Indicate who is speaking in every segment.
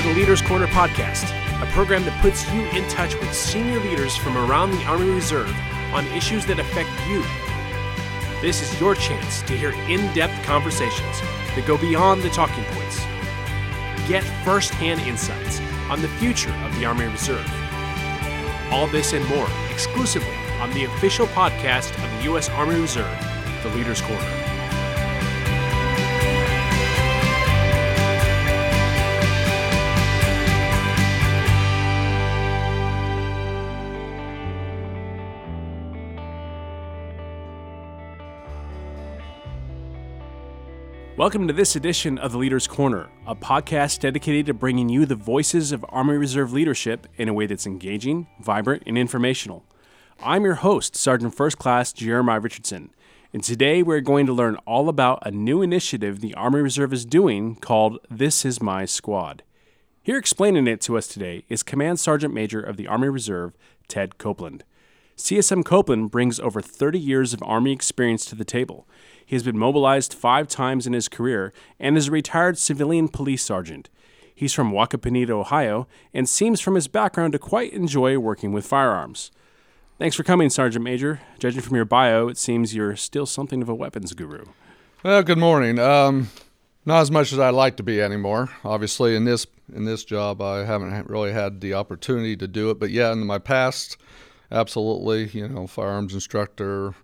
Speaker 1: to the Leaders Corner podcast, a program that puts you in touch with senior leaders from around the Army Reserve on issues that affect you. This is your chance to hear in depth conversations that go beyond the talking points. Get first hand insights on the future of the Army Reserve. All this and more exclusively on the official podcast of the U.S. Army Reserve, the Leaders Corner. Welcome to this edition of the Leaders Corner, a podcast dedicated to bringing you the voices of Army Reserve leadership in a way that's engaging, vibrant, and informational. I'm your host, Sergeant First Class Jeremiah Richardson, and today we're going to learn all about a new initiative the Army Reserve is doing called This Is My Squad. Here explaining it to us today is Command Sergeant Major of the Army Reserve, Ted Copeland. CSM Copeland brings over 30 years of Army experience to the table he has been mobilized five times in his career and is a retired civilian police sergeant. He's from Wapakoneta, Ohio, and seems from his background to quite enjoy working with firearms. Thanks for coming, Sergeant Major. Judging from your bio, it seems you're still something of a weapons guru.
Speaker 2: Well, good morning. Um, not as much as I'd like to be anymore. Obviously, in this in this job, I haven't really had the opportunity to do it. But yeah, in my past, absolutely. You know, firearms instructor,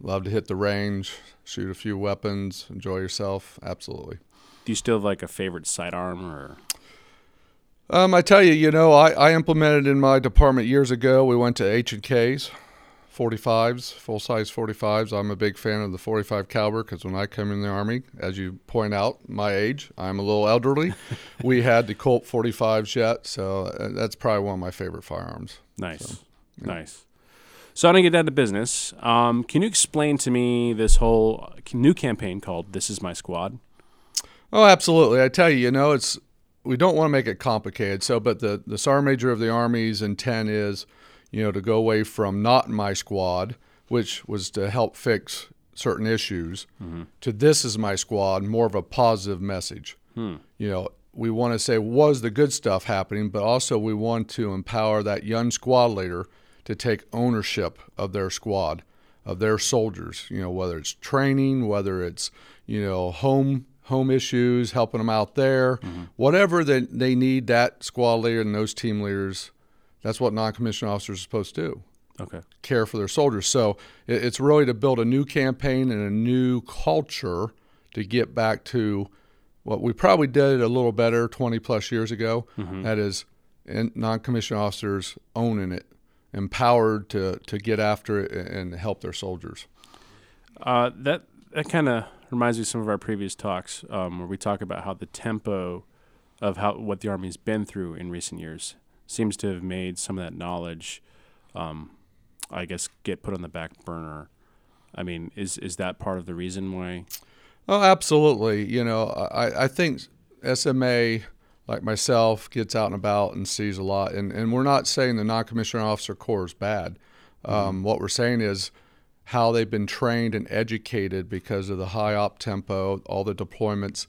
Speaker 2: love to hit the range, shoot a few weapons, enjoy yourself. Absolutely.
Speaker 1: Do you still have like a favorite sidearm or?
Speaker 2: Um, I tell you, you know, I, I implemented in my department years ago. We went to H and K's, 45s, full size 45s. I'm a big fan of the 45 caliber because when I come in the army, as you point out, my age, I'm a little elderly. we had the Colt 45s yet, so uh, that's probably one of my favorite firearms.
Speaker 1: Nice, so, yeah. nice. So I don't get down to business. Um, can you explain to me this whole new campaign called "This Is My Squad"?
Speaker 2: Oh, absolutely. I tell you, you know, it's we don't want to make it complicated. So, but the the sergeant major of the Army's intent is, you know, to go away from not my squad, which was to help fix certain issues, mm-hmm. to this is my squad, more of a positive message. Hmm. You know, we want to say was the good stuff happening, but also we want to empower that young squad leader to take ownership of their squad, of their soldiers. You know, whether it's training, whether it's you know home home issues, helping them out there, mm-hmm. whatever they they need. That squad leader and those team leaders, that's what non-commissioned officers are supposed to do.
Speaker 1: Okay.
Speaker 2: Care for their soldiers. So it's really to build a new campaign and a new culture to get back to what we probably did a little better 20 plus years ago. Mm-hmm. That is, non-commissioned officers owning it empowered to to get after it and help their soldiers.
Speaker 1: Uh, that that kind of reminds me of some of our previous talks um, where we talk about how the tempo of how what the army's been through in recent years seems to have made some of that knowledge, um, I guess, get put on the back burner. I mean, is is that part of the reason why?
Speaker 2: Oh, absolutely. You know, I, I think SMA like myself gets out and about and sees a lot. And, and we're not saying the non commissioned officer corps is bad. Um, mm-hmm. What we're saying is how they've been trained and educated because of the high op tempo, all the deployments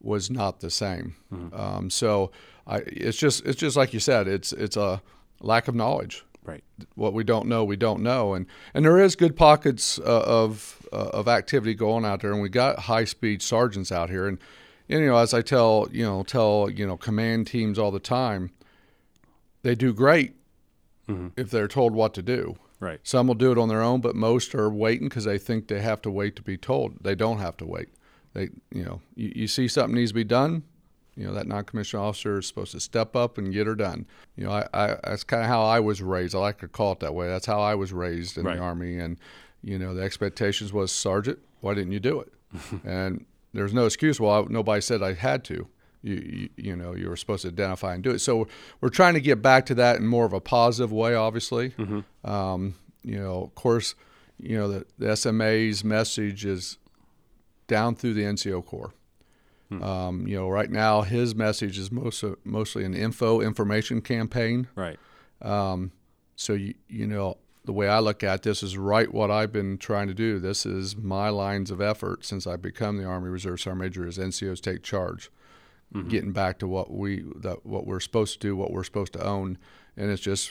Speaker 2: was not the same. Mm-hmm. Um, so I, it's just it's just like you said, it's it's a lack of knowledge.
Speaker 1: Right.
Speaker 2: What we don't know, we don't know, and and there is good pockets uh, of uh, of activity going out there, and we got high speed sergeants out here, and, you know, as I tell you know tell you know command teams all the time, they do great mm-hmm. if they're told what to do.
Speaker 1: Right.
Speaker 2: Some will do it on their own, but most are waiting because they think they have to wait to be told. They don't have to wait. They, you know, you, you see something needs to be done, you know that non-commissioned officer is supposed to step up and get her done. You know, I, I that's kind of how I was raised. I like to call it that way. That's how I was raised in right. the army, and you know the expectations was sergeant. Why didn't you do it? and there's no excuse. Well, I, nobody said I had to. You, you, you, know, you were supposed to identify and do it. So we're trying to get back to that in more of a positive way, obviously. Mm-hmm. Um, you know, of course, you know, the, the, SMA's message is down through the NCO Corps. Hmm. Um, you know, right now his message is most, mostly an info information campaign.
Speaker 1: Right.
Speaker 2: Um, so you you know the way I look at this is right what I've been trying to do. This is my lines of effort since I've become the Army Reserve Sergeant Major is NCOs take charge. Mm-hmm. getting back to what we that what we're supposed to do, what we're supposed to own, and it's just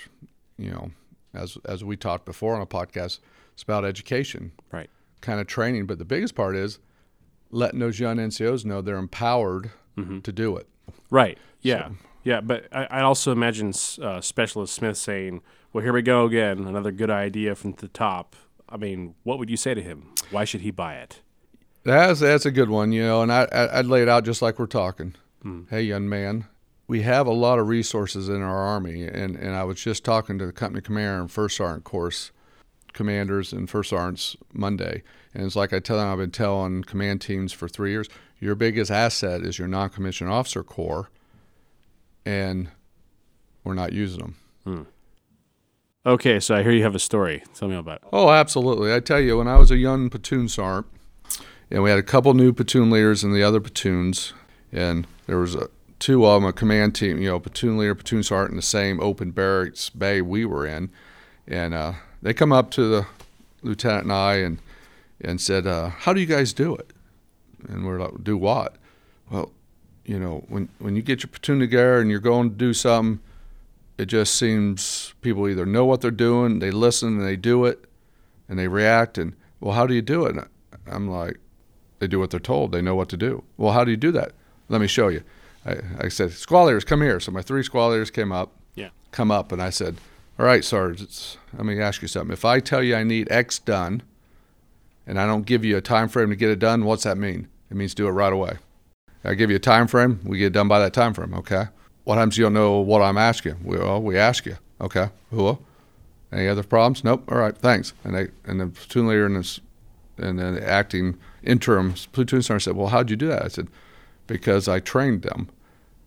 Speaker 2: you know as as we talked before on a podcast, it's about education,
Speaker 1: Right.
Speaker 2: kind of training. But the biggest part is letting those young NCOs know they're empowered mm-hmm. to do it.
Speaker 1: Right. Yeah. Yeah. But I, I also imagine uh, Specialist Smith saying, well, here we go again. Another good idea from the top. I mean, what would you say to him? Why should he buy it?
Speaker 2: That's that's a good one, you know, and I I- I'd lay it out just like we're talking. Hey, young man, we have a lot of resources in our army, and and I was just talking to the company commander and first sergeant course commanders and first sergeants Monday, and it's like I tell them I've been telling command teams for three years. Your biggest asset is your non-commissioned officer corps, and we're not using them.
Speaker 1: Okay, so I hear you have a story. Tell me about it.
Speaker 2: Oh, absolutely. I tell you, when I was a young platoon sergeant, and we had a couple new platoon leaders in the other platoons, and there was a, two of them, a command team, you know, platoon leader, platoon sergeant in the same open barracks bay we were in, and uh, they come up to the lieutenant and I and and said, uh, "How do you guys do it?" And we're like, "Do what?" Well, you know, when when you get your platoon together and you're going to do something, it just seems people either know what they're doing, they listen and they do it, and they react. And well, how do you do it? And I'm like, they do what they're told. They know what to do. Well, how do you do that? Let me show you. I, I said, leaders, come here. So my three leaders came up,
Speaker 1: Yeah.
Speaker 2: come up, and I said, all right, sergeants, let me ask you something. If I tell you I need X done, and I don't give you a time frame to get it done, what's that mean? It means do it right away. I give you a time frame, we get done by that time frame, okay? What happens you don't know what I'm asking? Well, we ask you, okay? Cool. Any other problems? Nope. All right, thanks. And they and the platoon leader and this and then the acting interim platoon sergeant said, "Well, how'd you do that?" I said, "Because I trained them.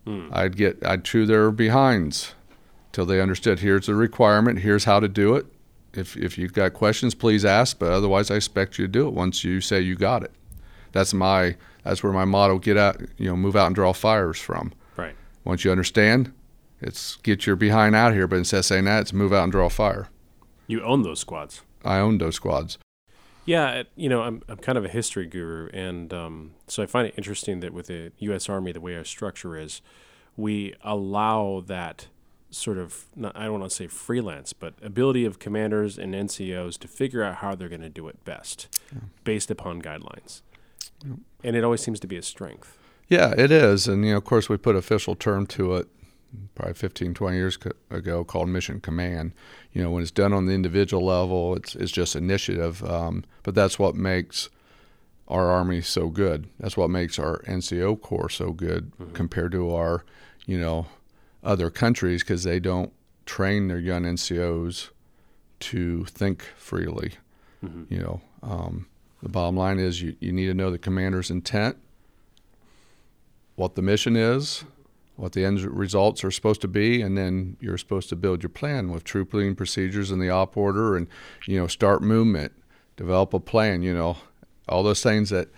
Speaker 2: Hmm. I'd get I'd chew their behinds till they understood. Here's the requirement. Here's how to do it. If if you've got questions, please ask. But otherwise, I expect you to do it once you say you got it. That's my that's where my motto: get out, you know, move out and draw fires from.
Speaker 1: Right.
Speaker 2: Once you understand, it's get your behind out here. But instead of saying that, it's move out and draw fire.
Speaker 1: You own those squads.
Speaker 2: I own those squads.
Speaker 1: Yeah, you know, I'm I'm kind of a history guru, and um, so I find it interesting that with the U.S. Army, the way our structure is, we allow that sort of not, I don't want to say freelance, but ability of commanders and NCOs to figure out how they're going to do it best, based upon guidelines, and it always seems to be a strength.
Speaker 2: Yeah, it is. And, you know, of course, we put official term to it probably 15, 20 years ago called mission command. You know, when it's done on the individual level, it's, it's just initiative. Um, but that's what makes our Army so good. That's what makes our NCO Corps so good compared to our, you know, other countries because they don't train their young NCOs to think freely. You know, um, the bottom line is you, you need to know the commander's intent what the mission is, what the end results are supposed to be, and then you're supposed to build your plan with troop leading procedures and the op order, and you know start movement, develop a plan. You know, all those things that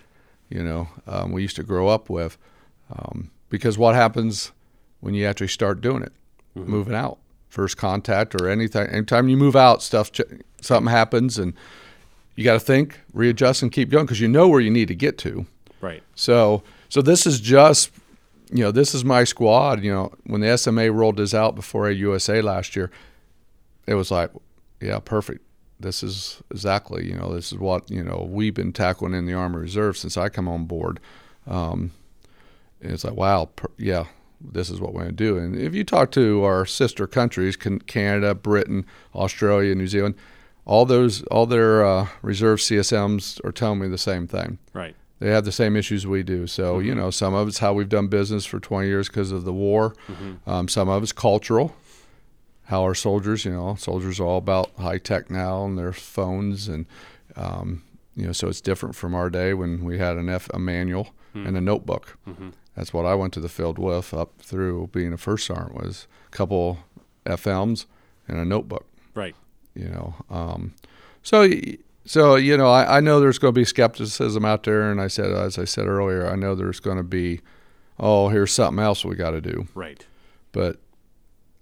Speaker 2: you know um, we used to grow up with. Um, because what happens when you actually start doing it, moving out, first contact or anything. Anytime you move out, stuff something happens, and you got to think, readjust, and keep going because you know where you need to get to.
Speaker 1: Right.
Speaker 2: So so this is just you know this is my squad. You know when the SMA rolled this out before AUSA last year, it was like yeah perfect. This is exactly you know this is what you know we've been tackling in the Army Reserve since I come on board. Um, and it's like wow per, yeah this is what we're going to do. And if you talk to our sister countries, Can- Canada, Britain, Australia, New Zealand, all those all their uh, reserve CSMs are telling me the same thing
Speaker 1: Right.
Speaker 2: they have the same issues we do. So you know, some of it's how we've done business for 20 years because of the war. Um, some of it's cultural. How our soldiers, you know, soldiers are all about high tech now and their phones, and um, you know, so it's different from our day when we had an F, a manual and a notebook. That's what I went to the field with up through being a first sergeant was a couple FMs and a notebook
Speaker 1: Right.
Speaker 2: You know. Um, so, so you know, I, I know there's going to be skepticism out there, and I said, as I said earlier, I know there's going to be, oh, here's something else we got to do.
Speaker 1: Right.
Speaker 2: But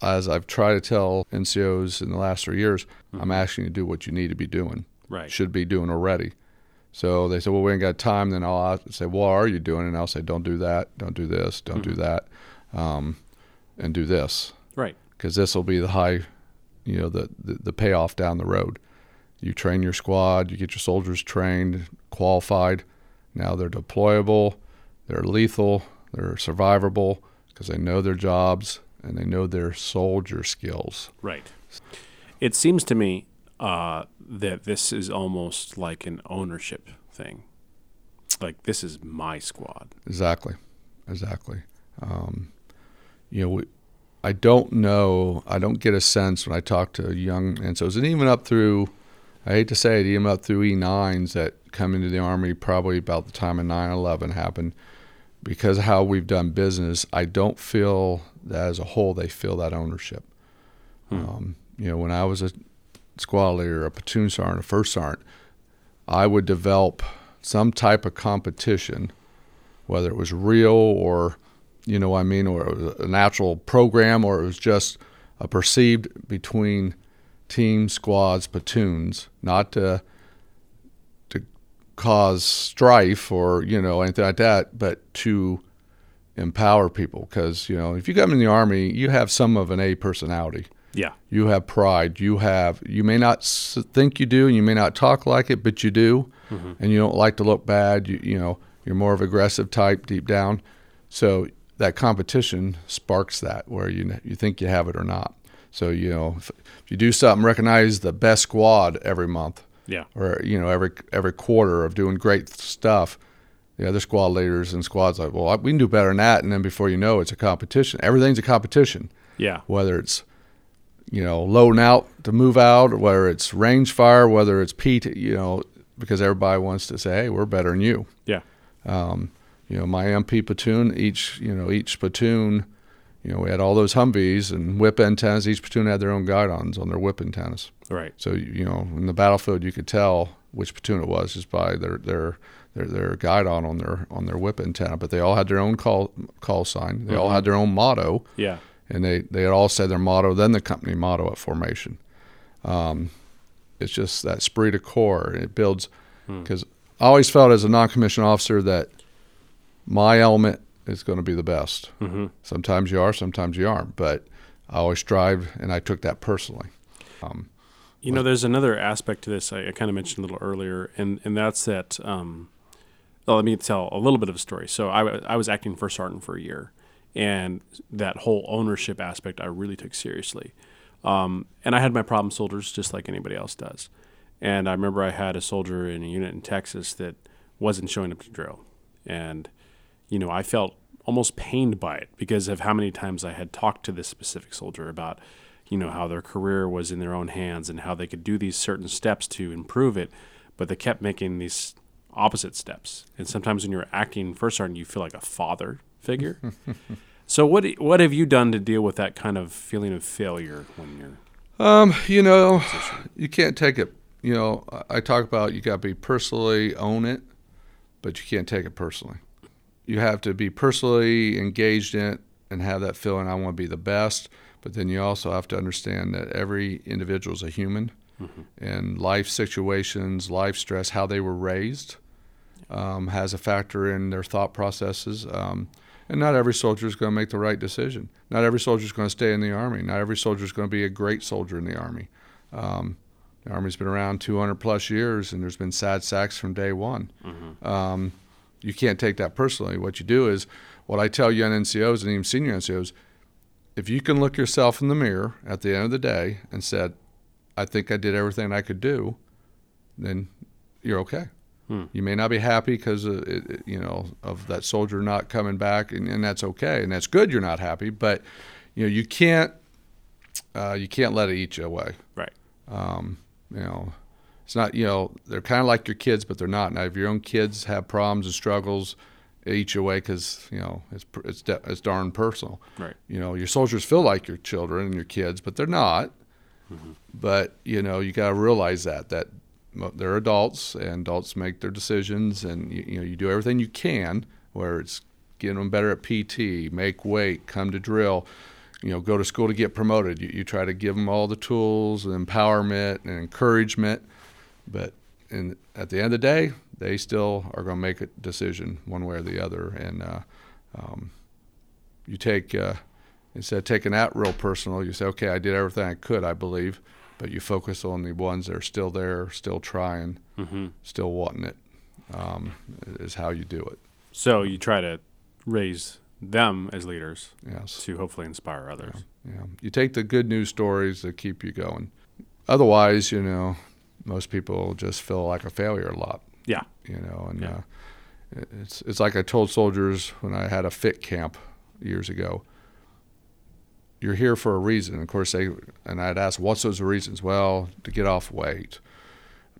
Speaker 2: as I've tried to tell NCOs in the last three years, I'm asking you to do what you need to be doing,
Speaker 1: Right.
Speaker 2: should be doing already. So they said, well, we ain't got time. Then I'll say, what are you doing? And I'll say, don't do that, don't do this, don't mm-hmm. do that, um, and do this.
Speaker 1: Right.
Speaker 2: Because this will be the high, you know, the, the, the payoff down the road. You train your squad, you get your soldiers trained, qualified. Now they're deployable, they're lethal, they're survivable because they know their jobs and they know their soldier skills.
Speaker 1: Right. It seems to me uh, that this is almost like an ownership thing. Like this is my squad.
Speaker 2: Exactly, exactly. Um, you know, we, I don't know. I don't get a sense when I talk to young NCOs and even up through. I hate to say it, even up through E9s that come into the Army probably about the time of 9 11 happened. Because how we've done business, I don't feel that as a whole they feel that ownership. Hmm. Um, you know, when I was a squad leader, a platoon sergeant, a first sergeant, I would develop some type of competition, whether it was real or, you know, what I mean, or it was a natural program or it was just a perceived between teams, squads, platoons, not to to cause strife or you know anything like that, but to empower people. Because you know, if you come in the army, you have some of an A personality.
Speaker 1: Yeah.
Speaker 2: You have pride. You have. You may not think you do, and you may not talk like it, but you do. Mm-hmm. And you don't like to look bad. You you know you're more of aggressive type deep down. So that competition sparks that where you you think you have it or not. So you know if, if you do something, recognize the best squad every month.
Speaker 1: Yeah.
Speaker 2: Or you know every every quarter of doing great stuff. The other squad leaders and squads like, well, we can do better than that. And then before you know, it's a competition. Everything's a competition.
Speaker 1: Yeah.
Speaker 2: Whether it's you know, loading out to move out, whether it's range fire, whether it's PT, you know, because everybody wants to say, hey, we're better than you.
Speaker 1: Yeah.
Speaker 2: Um, you know, my MP platoon, each, you know, each platoon, you know, we had all those Humvees and whip antennas. Each platoon had their own guidons on their whip antennas.
Speaker 1: Right.
Speaker 2: So, you know, in the battlefield, you could tell which platoon it was just by their, their, their, their guidon on their, on their whip antenna, but they all had their own call, call sign. They mm-hmm. all had their own motto.
Speaker 1: Yeah
Speaker 2: and they they had all said their motto, then the company motto at formation. Um, it's just that esprit de corps. It builds because hmm. I always felt as a non-commissioned officer that my element is going to be the best. Mm-hmm. Sometimes you are, sometimes you aren't, but I always strive, and I took that personally. Um,
Speaker 1: you know, there's another aspect to this I, I, kind of mentioned a little earlier, and and that's that. Um, well, let me tell a little bit of a story. So I, I was acting first sergeant for a year, and that whole ownership aspect I really took seriously. Um, and I had my problem soldiers just like anybody else does. And I remember I had a soldier in a unit in Texas that wasn't showing up to drill, and you know I felt almost pained by it because of how many times I had talked to this specific soldier about you know how their career was in their own hands and how they could do these certain steps to improve it, but they kept making these opposite steps. And sometimes when you're acting first sergeant, you feel like a father figure. so what what have you done to deal with that kind of feeling of failure when you're?
Speaker 2: Um, you know, you can't take it. You know, I talk about you got to be personally own it, but you can't take it personally. You have to be personally engaged in it and have that feeling I want to be the best. But then you also have to understand that every individual is a human, mm-hmm. and life situations, life stress, how they were raised, um, has a factor in their thought processes. Um, and not every soldier is going to make the right decision. Not every soldier is going to stay in the Army. Not every soldier is going to be a great soldier in the Army. Um, the Army's been around 200 plus years, and there's been sad sacks from day one. Mm-hmm. You can't take that personally. What you do is, what I tell young NCOs and even senior NCOs, if you can look yourself in the mirror at the end of the day and said, "I think I did everything I could do," then you're okay. Hmm. You may not be happy because you know of that soldier not coming back, and, and, that's okay, and that's good. You're not happy, but you know you can't uh, you can't let it eat you away.
Speaker 1: Right.
Speaker 2: Um, you know, it's not you know they're kind of like your kids, but they're not. Now, if your own kids have problems and struggles, each eats you away because you know it's it's it's darn personal.
Speaker 1: Right.
Speaker 2: You know, your soldiers feel like your children and your kids, but they're not. Mm-hmm. But you know, you got to realize that that they're adults and adults make their decisions and you, you, know you do everything you can where it's getting them better at PT, make weight, come to drill, you know, go to school to get promoted. You, you try to give them all the tools and empowerment and encouragement, but at the end of the day, they still are going to make a decision one way or the other. And uh, um, you take uh, instead of taking that real personal, you say, okay, I did everything I could, I believe, but you focus on the ones that are still there, still trying,
Speaker 1: Mm-hmm.
Speaker 2: still wanting it. Um, is how you do it.
Speaker 1: So you try to raise them as leaders
Speaker 2: Yes.
Speaker 1: to hopefully inspire others.
Speaker 2: Yeah. You take the good news stories that keep you going. Otherwise, you know, most people just feel like a failure a lot.
Speaker 1: Yeah.
Speaker 2: You know, and
Speaker 1: Yeah.
Speaker 2: uh, it's it's like I told soldiers when I had a fit camp years ago. You're here for a reason. Of course, they and I'd ask, "What's those reasons?" Well, to get off weight,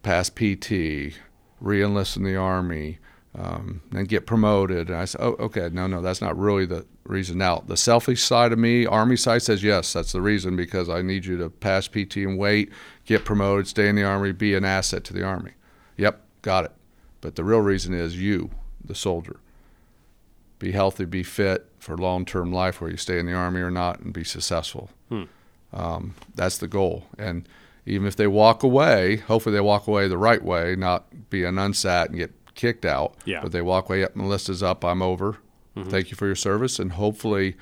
Speaker 2: pass PT, re-enlist in the army, um, then get promoted. And I said, "Oh, okay, no, no, that's not really the reason." Now, the selfish side of me, army side, says yes, that's the reason because I need you to pass PT and weight, get promoted, stay in the army, be an asset to the army. Yep, got it. But the real reason is you, the soldier. Be healthy, be fit for long-term life, where you stay in the army or not, and be successful.
Speaker 1: Hmm.
Speaker 2: Um, that's the goal. And even if they walk away, hopefully they walk away the right way, not be an unsat and get kicked out.
Speaker 1: Yeah.
Speaker 2: But they walk away, up, my list is up, I'm over.
Speaker 1: Mhm.
Speaker 2: Thank you for your service, and hopefully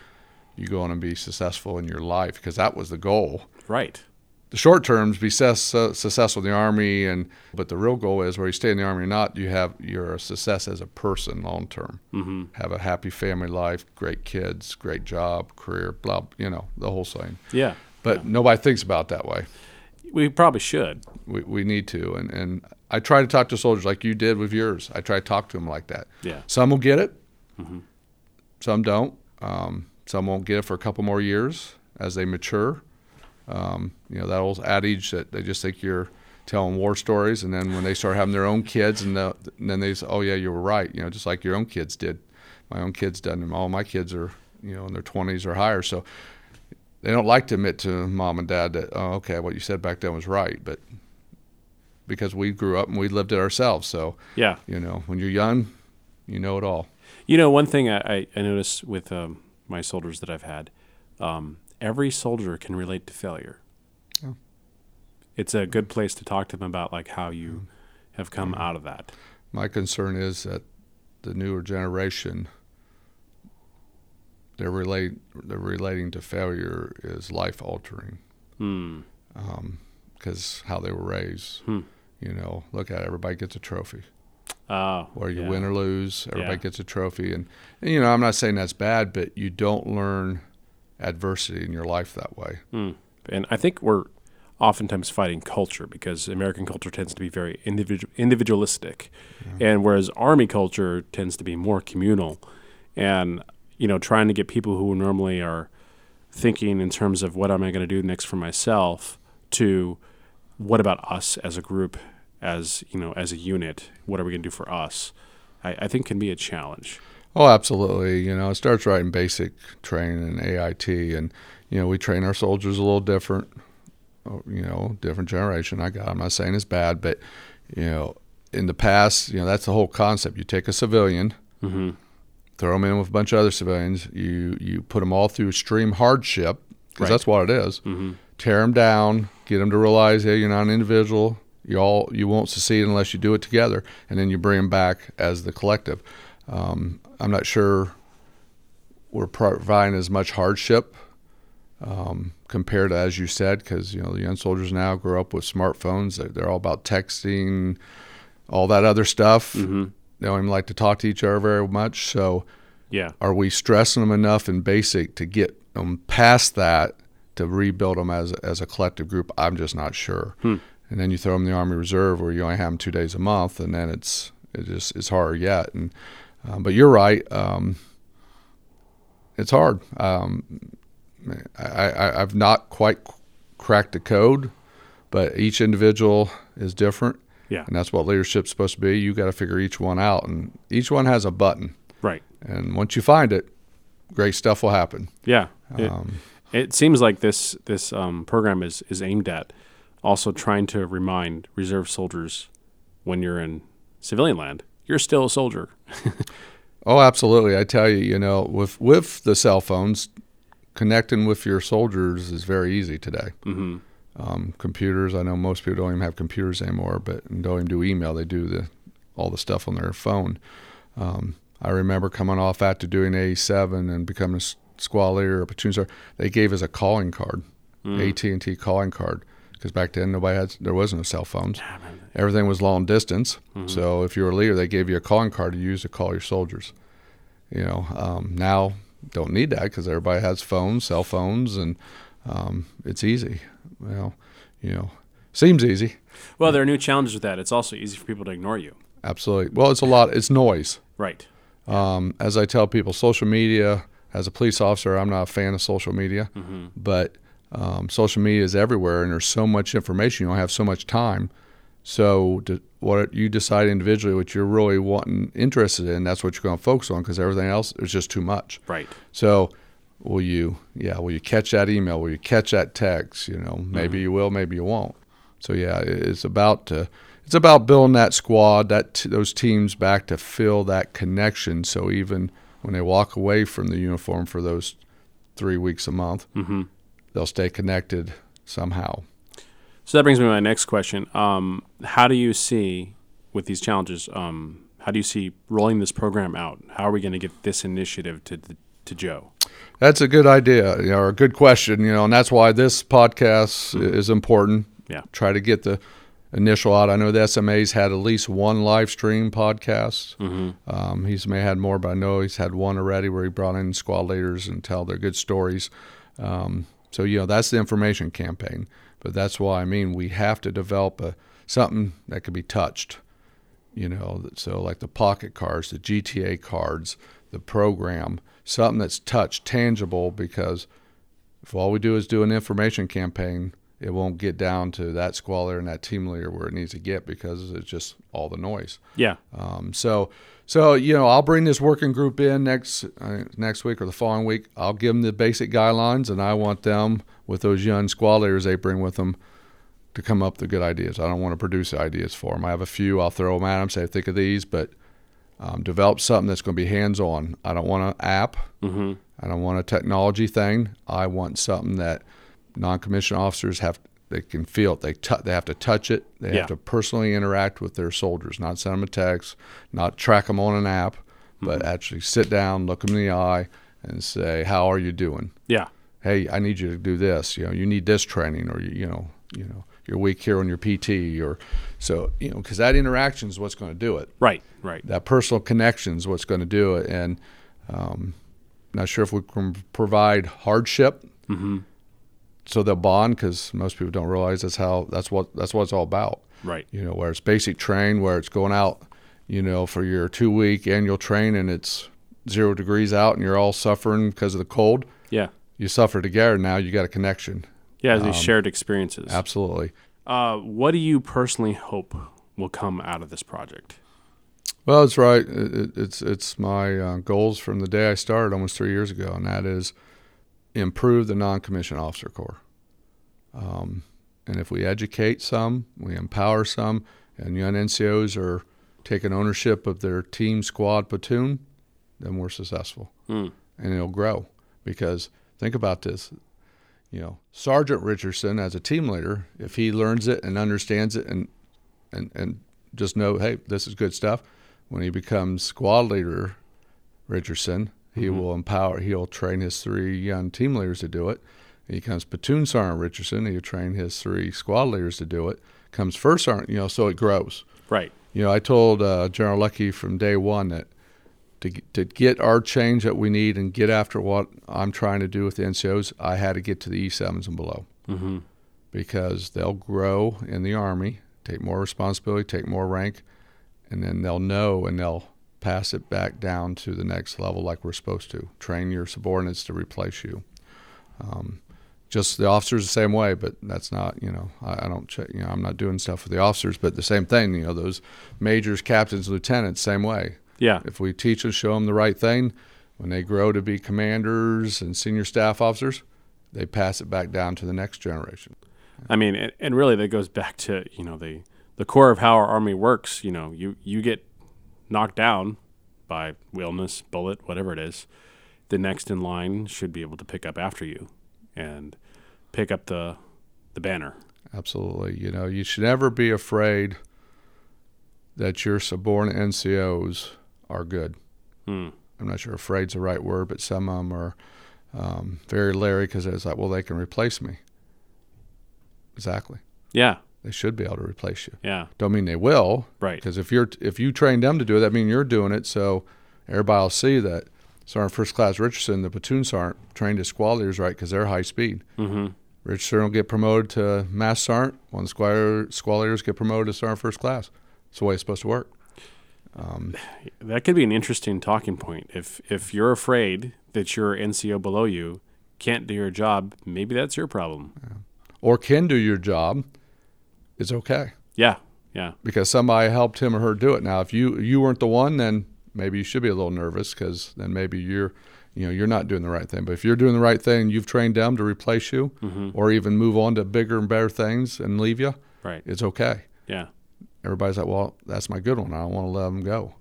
Speaker 2: you go on and be successful in your life because that was the goal.
Speaker 1: Right.
Speaker 2: The short terms be success, uh, successful in the army, and but the real goal is where you stay in the army or not, you have you're success as a person long term.
Speaker 1: Mm-hmm.
Speaker 2: Have a happy family life, great kids, great job, career, blah, you know, the whole thing.
Speaker 1: Yeah.
Speaker 2: But nobody thinks about it that way.
Speaker 1: We probably should.
Speaker 2: We, we need to, and, and I try to talk to soldiers like you did with yours. I try to talk to them like that.
Speaker 1: Yeah.
Speaker 2: Some will get it,
Speaker 1: Mhm.
Speaker 2: some don't. Um, some won't get it for a couple more years as they mature. Um, you know that old adage that they just think you're telling war stories, and then when they start having their own kids, and, the, and then they say, "Oh yeah, you were right," you know, just like your own kids did. My own kids done, and all my kids are you know in their 20s or higher, so they don't like to admit to mom and dad that, "Oh, okay, what you said back then was right," but because we grew up and we lived it ourselves, so
Speaker 1: Yeah.
Speaker 2: you know, when you're young, you know it all.
Speaker 1: You know, one thing I, I, notice with um, my soldiers that I've had, um, every soldier can relate to failure.
Speaker 2: Oh.
Speaker 1: It's a good place to talk to them about like how you have come out of that.
Speaker 2: My concern is that the newer generation they're relate they're relating to failure is life altering
Speaker 1: Hmm.
Speaker 2: because how they were raised.
Speaker 1: Hmm.
Speaker 2: You know, look at it, everybody gets a trophy.
Speaker 1: Oh,
Speaker 2: Where you
Speaker 1: yeah.
Speaker 2: win or lose, everybody
Speaker 1: Yeah.
Speaker 2: gets a trophy, and, and you know I'm not saying that's bad, but you don't learn adversity in your life that way.
Speaker 1: Hmm. And I think we're oftentimes fighting culture because American culture tends to be very individual, individualistic, and whereas Army culture tends to be more communal, and you know, trying to get people who normally are thinking in terms of what am I going to do next for myself to what about us as a group, as you know, as a unit, what are we going to do for us? I, I think can be a challenge.
Speaker 2: Oh, absolutely. You know, it starts right in basic training and AIT, and you know, we train our soldiers a little different. oh, You know, different generation. I got. I'm not saying it's bad, but you know, in the past, you know, that's the whole concept. You take a civilian,
Speaker 1: Mm-hmm.
Speaker 2: throw them in with a bunch of other civilians. You you put them all through extreme hardship because
Speaker 1: Right.
Speaker 2: that's what it is.
Speaker 1: Mm-hmm.
Speaker 2: Tear them down, get them to realize, hey, you're not an individual. You all you won't succeed unless you do it together, and then you bring them back as the collective. Um, I'm not sure we're providing as much hardship um, compared to, as you said, because you know the young soldiers now grow up with smartphones. They're, they're all about texting, all that other stuff.
Speaker 1: Mm-hmm.
Speaker 2: They don't even like to talk to each other very much. So,
Speaker 1: Yeah.
Speaker 2: are we stressing them enough in basic to get them past that to rebuild them as as a collective group? I'm just not sure.
Speaker 1: Hmm.
Speaker 2: And then you throw them in the Army Reserve where you only have them two days a month, and then it's it just it's harder yet. And um, but you're right. Um, it's hard. Um, I, I I've not quite cracked the code, but each individual is different.
Speaker 1: Yeah.
Speaker 2: And that's what leadership's supposed to be. You got to figure each one out, and each one has a button.
Speaker 1: Right.
Speaker 2: And once you find it, great stuff will happen.
Speaker 1: Yeah. It,
Speaker 2: Um,
Speaker 1: It seems like this this um, program is is aimed at also trying to remind reserve soldiers when you're in civilian land, you're still a soldier.
Speaker 2: oh, absolutely. I tell you, you know, with with the cell phones, connecting with your soldiers is very easy today.
Speaker 1: hmm
Speaker 2: um, computers. I know most people don't even have computers anymore, but don't even do email. They do the all the stuff on their phone. Um, I remember coming off after doing A7 and becoming a squad leader or platoon sergeant. They gave us a calling card,
Speaker 1: Mm.
Speaker 2: AT and T calling card, because back then nobody had there was no cell phones. Everything was long distance.
Speaker 1: Mm-hmm.
Speaker 2: So if you were a leader, they gave you a calling card to use to call your soldiers. You know, um, now don't need that because everybody has phones, cell phones, and um, it's easy. Well, you know, seems easy.
Speaker 1: Well, there are new challenges with that. It's also easy for people to ignore you.
Speaker 2: Absolutely. Well, it's a lot. It's noise.
Speaker 1: Right.
Speaker 2: Um, as I tell people, social media. As a police officer, I'm not a fan of social media, but um, social media is everywhere, and there's so much information. You don't have so much time. So, to, what you decide individually, what you're really wanting, interested in, that's what you're going to focus on, because everything else is just too much.
Speaker 1: Right.
Speaker 2: So, will you, yeah, will you catch that email? Will you catch that text? You know, maybe you will, maybe you won't. So, yeah, it's about to, it's about building that squad, that t- those teams back to fill that connection. So even when they walk away from the uniform for those three weeks a month,
Speaker 1: hmm
Speaker 2: they'll stay connected somehow.
Speaker 1: So that brings me to my next question. Um, how do you see, with these challenges, um, how do you see rolling this program out? How are we going to get this initiative to to Joe?
Speaker 2: That's a good idea, you know, or a good question, you know, and that's why this podcast is important.
Speaker 1: Yeah.
Speaker 2: Try to get the initial out. I know the SMA's had at least one live stream podcast.
Speaker 1: Mm-hmm.
Speaker 2: Um, he's may have had more, but I know he's had one already where he brought in squad leaders and tell their good stories. Um, so you know that's the information campaign. But that's why I mean we have to develop a something that can be touched. You know, so like the pocket cards, the GTA cards, the program, something that's touched, tangible. Because if all we do is do an information campaign, it won't get down to that squad leader and that team leader where it needs to get because it's just all the noise.
Speaker 1: Yeah.
Speaker 2: Um, so, so you know, I'll bring this working group in next uh, next week or the following week. I'll give them the basic guidelines, and I want them with those young squad leaders they bring with them to come up with good ideas. I don't want to produce ideas for them. I have a few. I'll throw them at them, say, think of these, but um, develop something that's going to be hands-on. I don't want an app.
Speaker 1: Mm-hmm.
Speaker 2: I don't want a technology thing. I want something that non-commissioned officers have. They can feel it. They tou They have to touch it. They
Speaker 1: Yeah.
Speaker 2: have to personally interact with their soldiers, not send them a text, not track them on an app, but actually sit down, look them in the eye, and say, "How are you doing?
Speaker 1: Yeah.
Speaker 2: Hey, I need you to do this. You know, you need this training, or you, you know, you know, you're weak here on your PT, or so you know, because that interaction is what's going to do it
Speaker 1: Right. Right.
Speaker 2: that personal connection is what's going to do it. And um, not sure if we can provide hardship
Speaker 1: Mm-hmm.
Speaker 2: So they'll bond because most people don't realize that's how that's what that's what it's all about.
Speaker 1: Right.
Speaker 2: You know, where it's basic train, where it's going out, you know, for your two week annual train and it's zero degrees out and you're all suffering because of the cold.
Speaker 1: Yeah.
Speaker 2: You suffer together. Now you got a connection.
Speaker 1: Yeah. These
Speaker 2: Um,
Speaker 1: shared experiences.
Speaker 2: Absolutely.
Speaker 1: Uh, what do you personally hope will come out of this project?
Speaker 2: Well, it's right. It, it- it's it's my uh, goals from the day I started almost three years ago, and that is improve the non-commissioned officer corps. Um, and if we educate some, we empower some, and young NCOs are taking ownership of their team, squad, platoon, then we're successful,
Speaker 1: Mm.
Speaker 2: and it'll grow. Because think about this, you know, Sergeant Richardson as a team leader, if he learns it and understands it, and and and just know, hey, this is good stuff. When he becomes squad leader, Richardson, he
Speaker 1: Mhm.
Speaker 2: will empower. He'll train his three young team leaders to do it. He comes platoon sergeant Richardson. He'll train his three squad leaders to do it. Comes first sergeant, you know, so it grows.
Speaker 1: Right.
Speaker 2: You know, I told uh, General Luckey from day one that to to get our change that we need and get after what I'm trying to do with the NCOs, I had to get to the E7s and below
Speaker 1: Mm-hmm.
Speaker 2: because they'll grow in the Army, take more responsibility, take more rank, and then they'll know and they'll pass it back down to the next level like we're supposed to. Train your subordinates to replace you. Um, just the officers the same way, but that's not, you know, I, I don't check, you know, I'm not doing stuff with the officers, but the same thing, you know, those majors, captains, lieutenants, same way.
Speaker 1: Yeah.
Speaker 2: If we teach and show them the right thing, when they grow to be commanders and senior staff officers, they pass it back down to the next generation.
Speaker 1: I mean, and, and really that goes back to you know the the core of how our army works. You know, you you get knocked down by illness, bullet, whatever it is. The next in line should be able to pick up after you, and pick up the the banner.
Speaker 2: Absolutely. You know, you should never be afraid that your subordinate NCOs are good.
Speaker 1: Hmm.
Speaker 2: I'm not sure afraid's the right word, but some of them are um, very leery because it's like, well, they can replace me. Exactly.
Speaker 1: Yeah.
Speaker 2: They should be able to replace you.
Speaker 1: Yeah.
Speaker 2: Don't mean they will,
Speaker 1: Right.
Speaker 2: because if you're if you train them to do it, that means you're doing it. So everybody will see that Sergeant First Class Richardson, the platoon sergeant, trained his leaders right because they're high speed.
Speaker 1: Mm-hmm.
Speaker 2: Richardson will get promoted to master Sergeant. One squad squad leaders get promoted to Sergeant First Class. It's the way it's supposed to work. Um,
Speaker 1: That could be an interesting talking point. If if you're afraid that your NCO below you can't do your job, maybe that's your problem.
Speaker 2: or can do your job. It's okay
Speaker 1: Yeah. Yeah.
Speaker 2: because somebody helped him or her do it. Now, if you you weren't the one, then maybe you should be a little nervous because then maybe you're you know you're not doing the right thing. But if you're doing the right thing, you've trained them to replace you,
Speaker 1: Mm-hmm.
Speaker 2: or even move on to bigger and better things and leave you.
Speaker 1: Right.
Speaker 2: It's okay.
Speaker 1: Yeah.
Speaker 2: everybody's like, well, that's my good one. I don't want to let them go.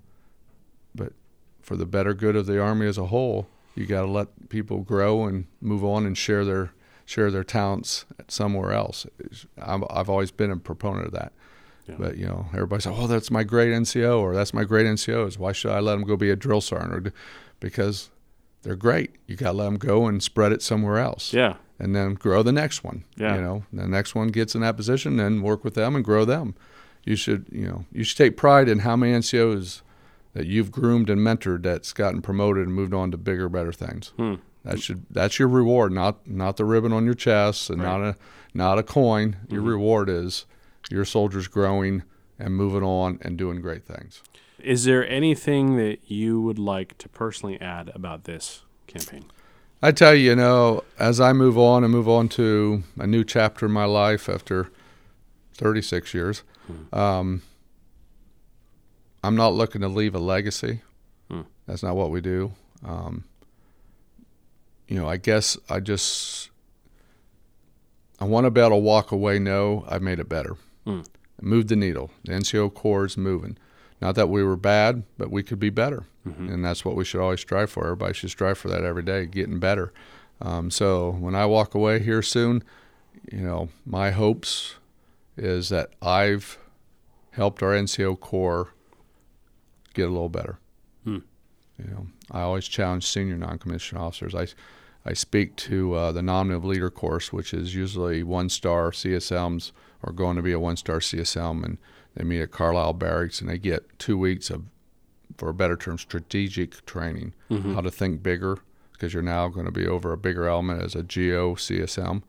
Speaker 2: But for the better good of the army as a whole, you got to let people grow and move on and share their share their talents somewhere else. I'm, I've always been a proponent of that.
Speaker 1: Yeah.
Speaker 2: But you know, everybody's like, "Oh, that's my great NCO," or "That's my great NCOs." Why should I let them go be a drill sergeant? Or because they're great. You got to let them go and spread it somewhere else
Speaker 1: Yeah.
Speaker 2: and then grow the next one.
Speaker 1: Yeah.
Speaker 2: You know, the next one gets in that position, and work with them and grow them. You should, you know, you should take pride in how many NCOs that you've groomed and mentored that's gotten promoted and moved on to bigger, better things.
Speaker 1: Hmm.
Speaker 2: That should that's your reward, not not the ribbon on your chest and not a not a coin. Your
Speaker 1: Mhm.
Speaker 2: reward is your soldiers growing and moving on and doing great things.
Speaker 1: Is there anything that you would like to personally add about this campaign?
Speaker 2: I tell you, you know, as I move on and move on to a new chapter in my life after 36 years,
Speaker 1: Hmm.
Speaker 2: um, I'm not looking to leave a legacy.
Speaker 1: Hmm.
Speaker 2: That's not what we do. Um, you know, I guess I just I want to be able to walk away. No, I made it better.
Speaker 1: Hmm.
Speaker 2: Moved the needle. The NCO Corps is moving. Not that we were bad, but we could be better
Speaker 1: Mhm.
Speaker 2: and that's what we should always strive for. Everybody should strive for that every day, getting better. Um, so when I walk away here soon, you know, my hopes is that I've helped our NCO Corps get a little better.
Speaker 1: Hmm.
Speaker 2: You know, I always challenge senior non-commissioned officers. I I speak to uh, the nominative leader course, which is usually one-star CSMs or going to be a one-star CSM, and they meet at Carlisle Barracks, and they get two weeks of for a better term, strategic training,
Speaker 1: Mhm.
Speaker 2: how to think bigger, because you're now going to be over a bigger element as a GO CSM.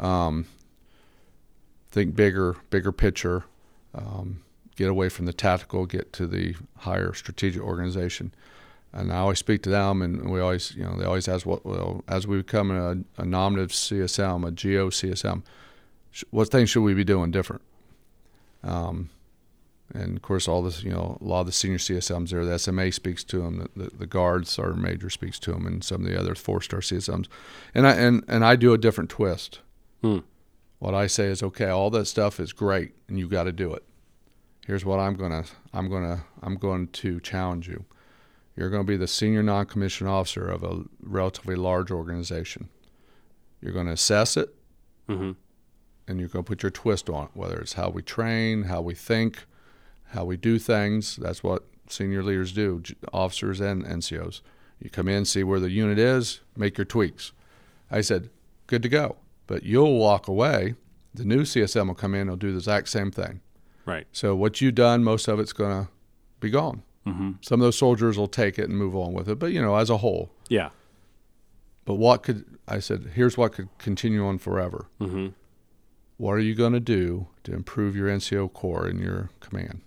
Speaker 2: Um, think bigger, bigger picture, um, get away from the tactical, get to the higher strategic organization. And I always speak to them, and we always, you know, they always ask, what, well, as we become a, a nominative CSM, a GO CSM, sh- what things should we be doing different? Um, and of course, all this, you know, a lot of the senior CSMs there, the SMA speaks to them, the, the, the guard sergeant major speaks to them, and some of the other four star CSMs. And I and, and I do a different twist.
Speaker 1: Hmm.
Speaker 2: What I say is, okay, all that stuff is great, and you got to do it. Here's what I'm gonna, I'm gonna, I'm going to challenge you. You're going to be the senior non-commissioned officer of a relatively large organization. You're going to assess it,
Speaker 1: Mhm.
Speaker 2: and you're going to put your twist on it, whether it's how we train, how we think, how we do things. That's what senior leaders do, officers and NCOs. You come in, see where the unit is, make your tweaks. I said, good to go. But you'll walk away. The new CSM will come in, he'll do the exact same thing.
Speaker 1: Right.
Speaker 2: So what you've done, most of it's going to be gone.
Speaker 1: Mm-hmm.
Speaker 2: Some of those soldiers will take it and move on with it, but you know, as a whole.
Speaker 1: Yeah.
Speaker 2: But what could I said? Here's what could continue on forever.
Speaker 1: Mm-hmm.
Speaker 2: What are you going to do to improve your NCO Corps in your command?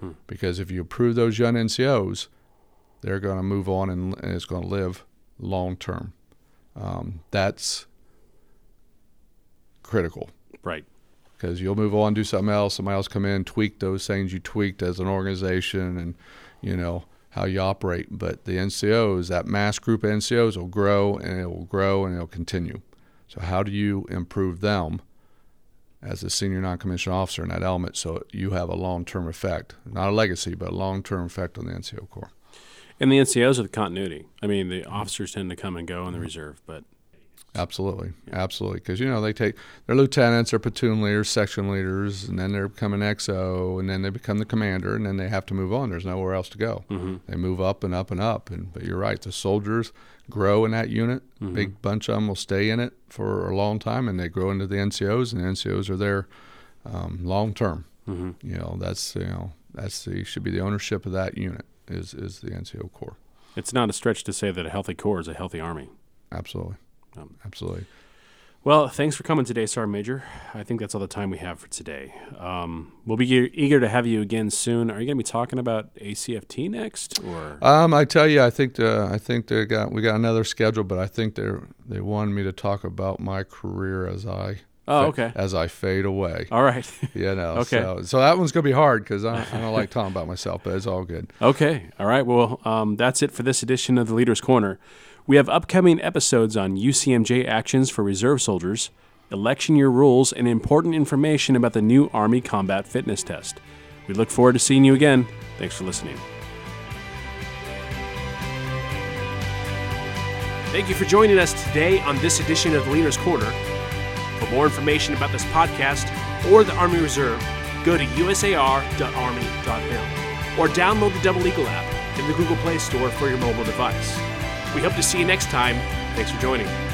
Speaker 1: Hmm.
Speaker 2: Because if you improve those young NCOs, they're going to move on and, and it's going to live long term. Um, that's critical
Speaker 1: Right.
Speaker 2: because you'll move on, do something else. Somebody else come in, tweak those things you tweaked as an organization, and you know how you operate. But the NCOs, that mass group of NCOs, will grow and it will grow and it'll continue. So how do you improve them as a senior non-commissioned officer in that element so you have a long-term effect, not a legacy, but a long-term effect on the NCO Corps?
Speaker 1: And the NCOs are the continuity. I mean, the officers tend to come and go in the reserve, but
Speaker 2: Absolutely, absolutely. Because you know they take their lieutenants, or platoon leaders, section leaders, and then they become an XO, and then they become the commander, and then they have to move on. There's nowhere else to go.
Speaker 1: Mm-hmm.
Speaker 2: They move up and up and up. And but you're right, the soldiers grow in that unit.
Speaker 1: Mm-hmm.
Speaker 2: Big bunch of them will stay in it for a long time, and they grow into the NCOs, and the NCOs are there um, long term.
Speaker 1: Mm-hmm.
Speaker 2: You know, that's you know that's the should be the ownership of that unit is is the NCO Corps.
Speaker 1: It's not a stretch to say that a healthy Corps is a healthy Army.
Speaker 2: Absolutely,
Speaker 1: Um,
Speaker 2: absolutely.
Speaker 1: Well, thanks for coming today, Sergeant Major. I think that's all the time we have for today. Um, we'll be eager to have you again soon. Are you going to be talking about ACFT next, or
Speaker 2: Um, I tell you, I think the, I think they got we got another schedule, but I think they they wanted me to talk about my career as I
Speaker 1: oh, okay,
Speaker 2: as I fade away.
Speaker 1: all right,
Speaker 2: You know,
Speaker 1: Okay.
Speaker 2: So, so that one's gonna be hard because I, I don't like talking about myself, but it's all good.
Speaker 1: okay, all right. Well, um, that's it for this edition of the Leaders Corner. We have upcoming episodes on UCMJ actions for reserve soldiers, election year rules, and important information about the new Army Combat Fitness Test. We look forward to seeing you again. Thanks for listening. Thank you for joining us today on this edition of the Leaders Corner. For more information about this podcast or the Army Reserve, go to usar.army.mil or download the Double Eagle app in the Google Play Store for your mobile device. We hope to see you next time. Thanks for joining.